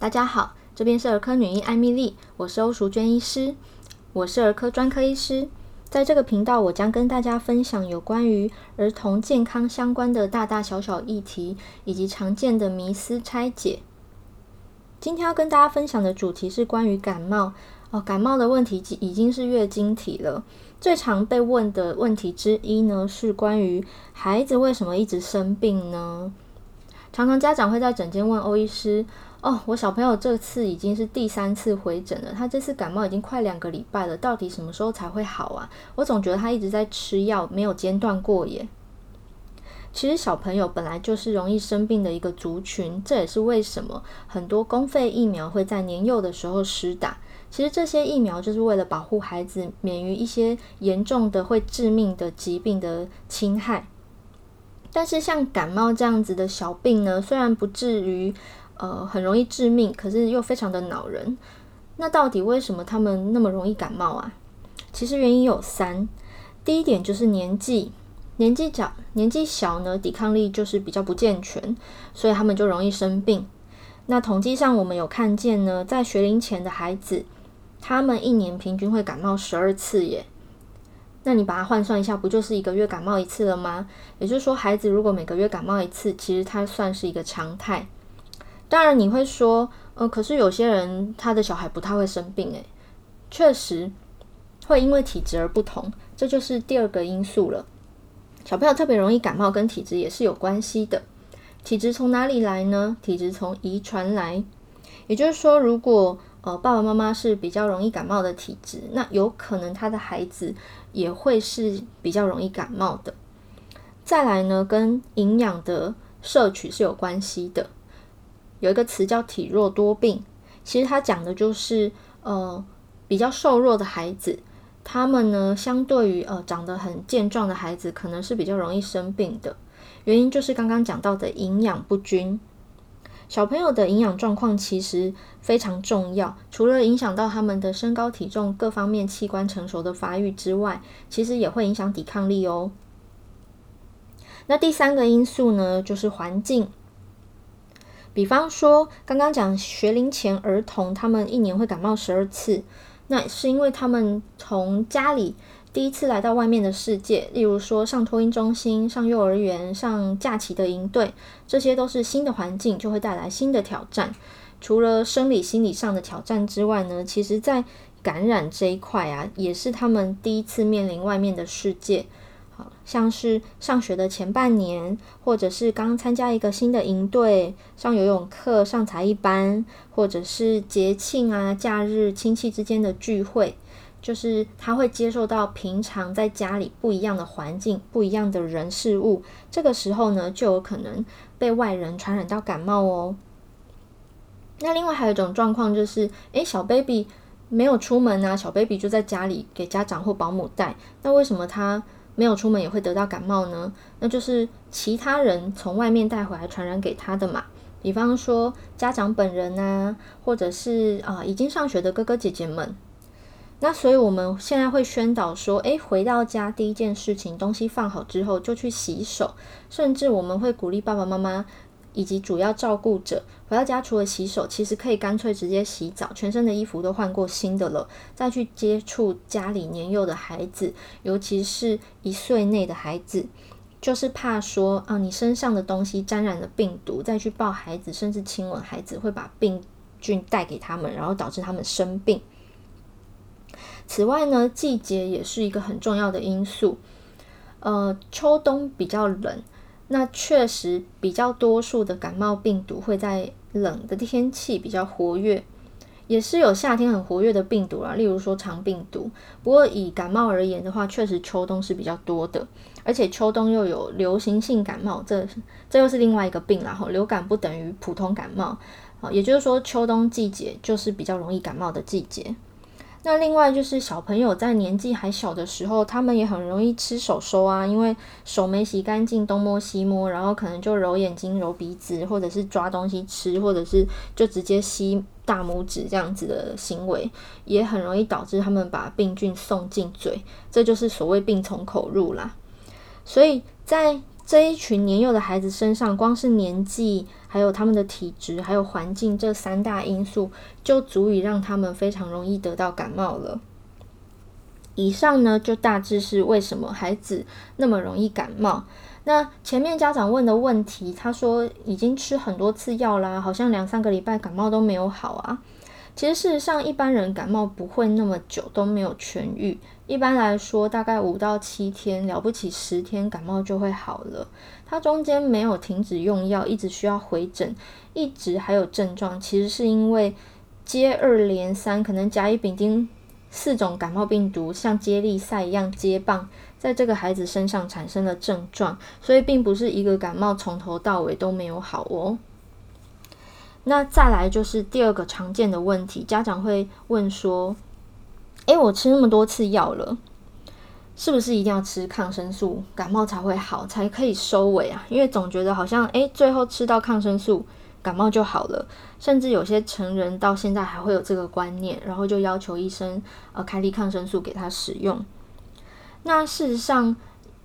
大家好，这边是儿科女医艾米丽，我是欧淑娟医师，我是儿科专科医师。在这个频道，我将跟大家分享有关于儿童健康相关的大大小小议题，以及常见的迷思拆解。今天要跟大家分享的主题是关于感冒哦，感冒的问题已经是月经题了。最常被问的问题之一呢，是关于孩子为什么一直生病呢？常常家长会在诊间问欧医师。哦，我小朋友这次已经是第三次回诊了，他这次感冒已经快两个礼拜了，到底什么时候才会好啊？我总觉得他一直在吃药，没有间断过耶。其实小朋友本来就是容易生病的一个族群，这也是为什么很多公费疫苗会在年幼的时候施打。其实这些疫苗就是为了保护孩子免于一些严重的会致命的疾病的侵害。但是像感冒这样子的小病呢，虽然不至于。呃，很容易致命，可是又非常的恼人。那到底为什么他们那么容易感冒啊？其实原因有三。第一点就是年纪，年纪小，年纪小呢，抵抗力就是比较不健全，所以他们就容易生病。那统计上我们有看见呢，在学龄前的孩子，他们一年平均会感冒十二次耶。那你把它换算一下，不就是一个月感冒一次了吗？也就是说，孩子如果每个月感冒一次，其实它算是一个常态。当然你会说，呃，可是有些人他的小孩不太会生病，诶，确实会因为体质而不同，这就是第二个因素了。小朋友特别容易感冒，跟体质也是有关系的。体质从哪里来呢？体质从遗传来，也就是说，如果呃爸爸妈妈是比较容易感冒的体质，那有可能他的孩子也会是比较容易感冒的。再来呢，跟营养的摄取是有关系的。有一个词叫体弱多病，其实它讲的就是呃比较瘦弱的孩子，他们呢相对于呃长得很健壮的孩子，可能是比较容易生病的。原因就是刚刚讲到的营养不均。小朋友的营养状况其实非常重要，除了影响到他们的身高体重各方面器官成熟的发育之外，其实也会影响抵抗力哦。那第三个因素呢，就是环境。比方说，刚刚讲学龄前儿童，他们一年会感冒十二次，那是因为他们从家里第一次来到外面的世界，例如说上托婴中心、上幼儿园、上假期的营队，这些都是新的环境，就会带来新的挑战。除了生理、心理上的挑战之外呢，其实在感染这一块啊，也是他们第一次面临外面的世界。像是上学的前半年，或者是刚参加一个新的营队，上游泳课、上才艺班，或者是节庆啊、假日、亲戚之间的聚会，就是他会接受到平常在家里不一样的环境、不一样的人事物，这个时候呢，就有可能被外人传染到感冒哦。那另外还有一种状况就是，诶，小 baby 没有出门啊，小 baby 就在家里给家长或保姆带，那为什么他没有出门也会得到感冒呢？那就是其他人从外面带回来传染给他的嘛。比方说家长本人啊，或者是啊、已经上学的哥哥姐姐们。那所以我们现在会宣导说，诶，回到家第一件事情，东西放好之后就去洗手，甚至我们会鼓励爸爸妈妈。以及主要照顾者回到家，除了洗手，其实可以干脆直接洗澡，全身的衣服都换过新的了，再去接触家里年幼的孩子，尤其是一岁内的孩子，就是怕说啊，你身上的东西沾染了病毒，再去抱孩子，甚至亲吻孩子，会把病菌带给他们，然后导致他们生病。此外呢，季节也是一个很重要的因素，呃，秋冬比较冷。那确实比较多数的感冒病毒会在冷的天气比较活跃，也是有夏天很活跃的病毒啦，例如说肠病毒。不过以感冒而言的话，确实秋冬是比较多的，而且秋冬又有流行性感冒，这这又是另外一个病啦。流感不等于普通感冒，也就是说秋冬季节就是比较容易感冒的季节。那另外就是小朋友在年纪还小的时候，他们也很容易吃手手啊，因为手没洗干净，东摸西摸，然后可能就揉眼睛、揉鼻子，或者是抓东西吃，或者是就直接吸大拇指这样子的行为，也很容易导致他们把病菌送进嘴，这就是所谓病从口入啦。所以在这一群年幼的孩子身上，光是年纪还有他们的体质，还有环境这三大因素，就足以让他们非常容易得到感冒了。以上呢，就大致是为什么孩子那么容易感冒。那前面家长问的问题，他说已经吃很多次药啦，好像两三个礼拜感冒都没有好啊。其实事实上，一般人感冒不会那么久都没有痊愈。一般来说，大概五到七天，了不起十天，感冒就会好了。它中间没有停止用药，一直需要回诊，一直还有症状，其实是因为接二连三，可能甲乙丙丁四种感冒病毒像接力赛一样接棒，在这个孩子身上产生了症状，所以并不是一个感冒从头到尾都没有好哦。那再来就是第二个常见的问题，家长会问说：“诶，我吃那么多次药了，是不是一定要吃抗生素，感冒才会好，才可以收尾啊？因为总觉得好像，诶，最后吃到抗生素，感冒就好了。甚至有些成人到现在还会有这个观念，然后就要求医生呃开立抗生素给他使用。那事实上，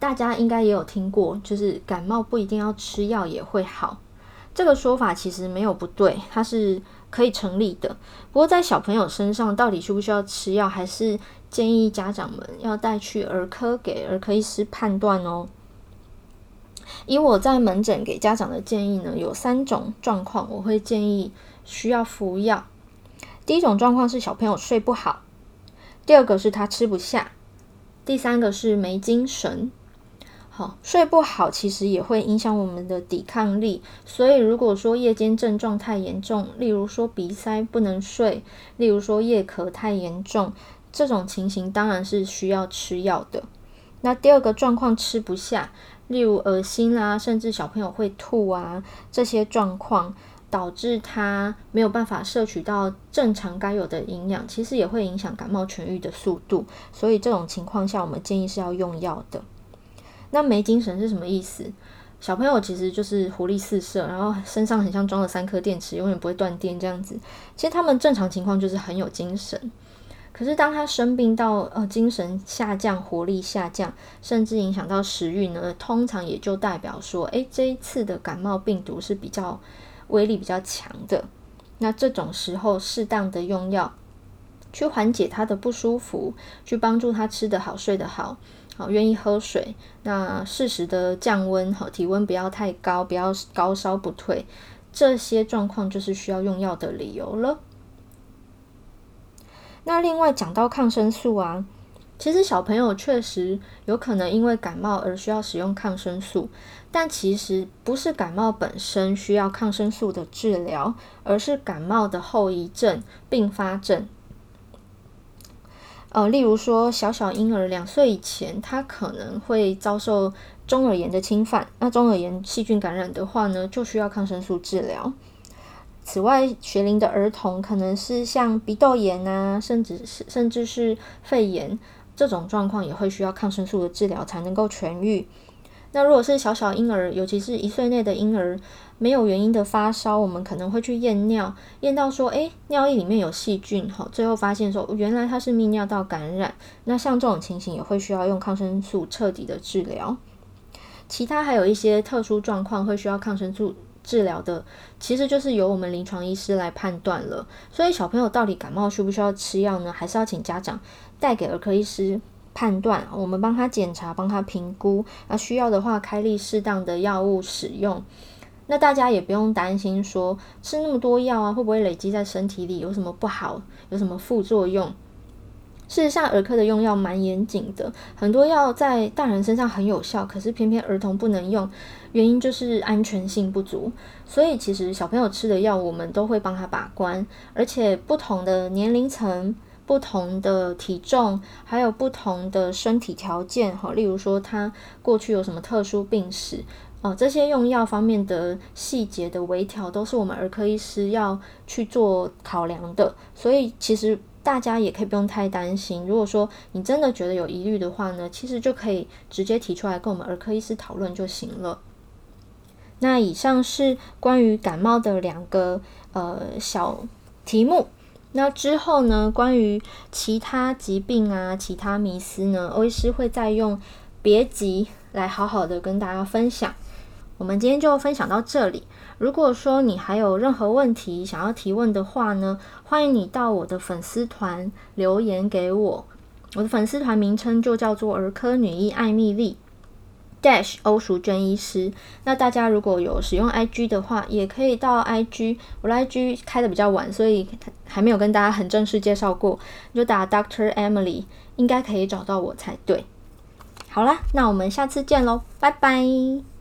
大家应该也有听过，就是感冒不一定要吃药也会好。”这个说法其实没有不对，它是可以成立的。不过在小朋友身上，到底需不需要吃药，还是建议家长们要带去儿科给儿科医师判断哦。以我在门诊给家长的建议呢，有三种状况，我会建议需要服药。第一种状况是小朋友睡不好，第二个是他吃不下，第三个是没精神。好，睡不好其实也会影响我们的抵抗力，所以如果说夜间症状太严重，例如说鼻塞不能睡，例如说夜咳太严重，这种情形当然是需要吃药的。那第二个状况吃不下，例如恶心啊，甚至小朋友会吐啊，这些状况导致他没有办法摄取到正常该有的营养，其实也会影响感冒痊愈的速度。所以这种情况下，我们建议是要用药的。那没精神是什么意思？小朋友其实就是活力四射，然后身上很像装了三颗电池，永远不会断电这样子。其实他们正常情况就是很有精神，可是当他生病到呃精神下降、活力下降，甚至影响到食欲呢，通常也就代表说，诶，这一次的感冒病毒是比较威力比较强的。那这种时候，适当的用药去缓解他的不舒服，去帮助他吃得好、睡得好。好，愿意喝水，那适时的降温，好，体温不要太高，不要高烧不退，这些状况就是需要用药的理由了。那另外讲到抗生素啊，其实小朋友确实有可能因为感冒而需要使用抗生素，但其实不是感冒本身需要抗生素的治疗，而是感冒的后遗症、并发症。呃，例如说，小小婴儿两岁以前，他可能会遭受中耳炎的侵犯。那中耳炎细菌感染的话呢，就需要抗生素治疗。此外，学龄的儿童可能是像鼻窦炎啊，甚至是甚至是肺炎这种状况，也会需要抗生素的治疗才能够痊愈。那如果是小小婴儿，尤其是一岁内的婴儿，没有原因的发烧，我们可能会去验尿，验到说，诶，尿液里面有细菌，好，最后发现说，原来它是泌尿道感染。那像这种情形，也会需要用抗生素彻底的治疗。其他还有一些特殊状况会需要抗生素治疗的，其实就是由我们临床医师来判断了。所以小朋友到底感冒需不需要吃药呢？还是要请家长带给儿科医师。判断，我们帮他检查，帮他评估，那需要的话开立适当的药物使用。那大家也不用担心说吃那么多药啊，会不会累积在身体里有什么不好，有什么副作用？事实上，儿科的用药蛮严谨的，很多药在大人身上很有效，可是偏偏儿童不能用，原因就是安全性不足。所以其实小朋友吃的药，我们都会帮他把关，而且不同的年龄层。不同的体重，还有不同的身体条件，哈，例如说他过去有什么特殊病史，哦，这些用药方面的细节的微调，都是我们儿科医师要去做考量的。所以其实大家也可以不用太担心。如果说你真的觉得有疑虑的话呢，其实就可以直接提出来跟我们儿科医师讨论就行了。那以上是关于感冒的两个呃小题目。那之后呢，关于其他疾病啊、其他迷思呢，欧医师会再用别集来好好的跟大家分享。我们今天就分享到这里。如果说你还有任何问题想要提问的话呢，欢迎你到我的粉丝团留言给我。我的粉丝团名称就叫做儿科女医艾蜜莉 Dash 欧淑娟医师。那大家如果有使用 IG 的话，也可以到 IG。我的 IG 开的比较晚，所以还没有跟大家很正式介绍过。你就打 Doctor Emily，应该可以找到我才对。好啦，那我们下次见喽，拜拜。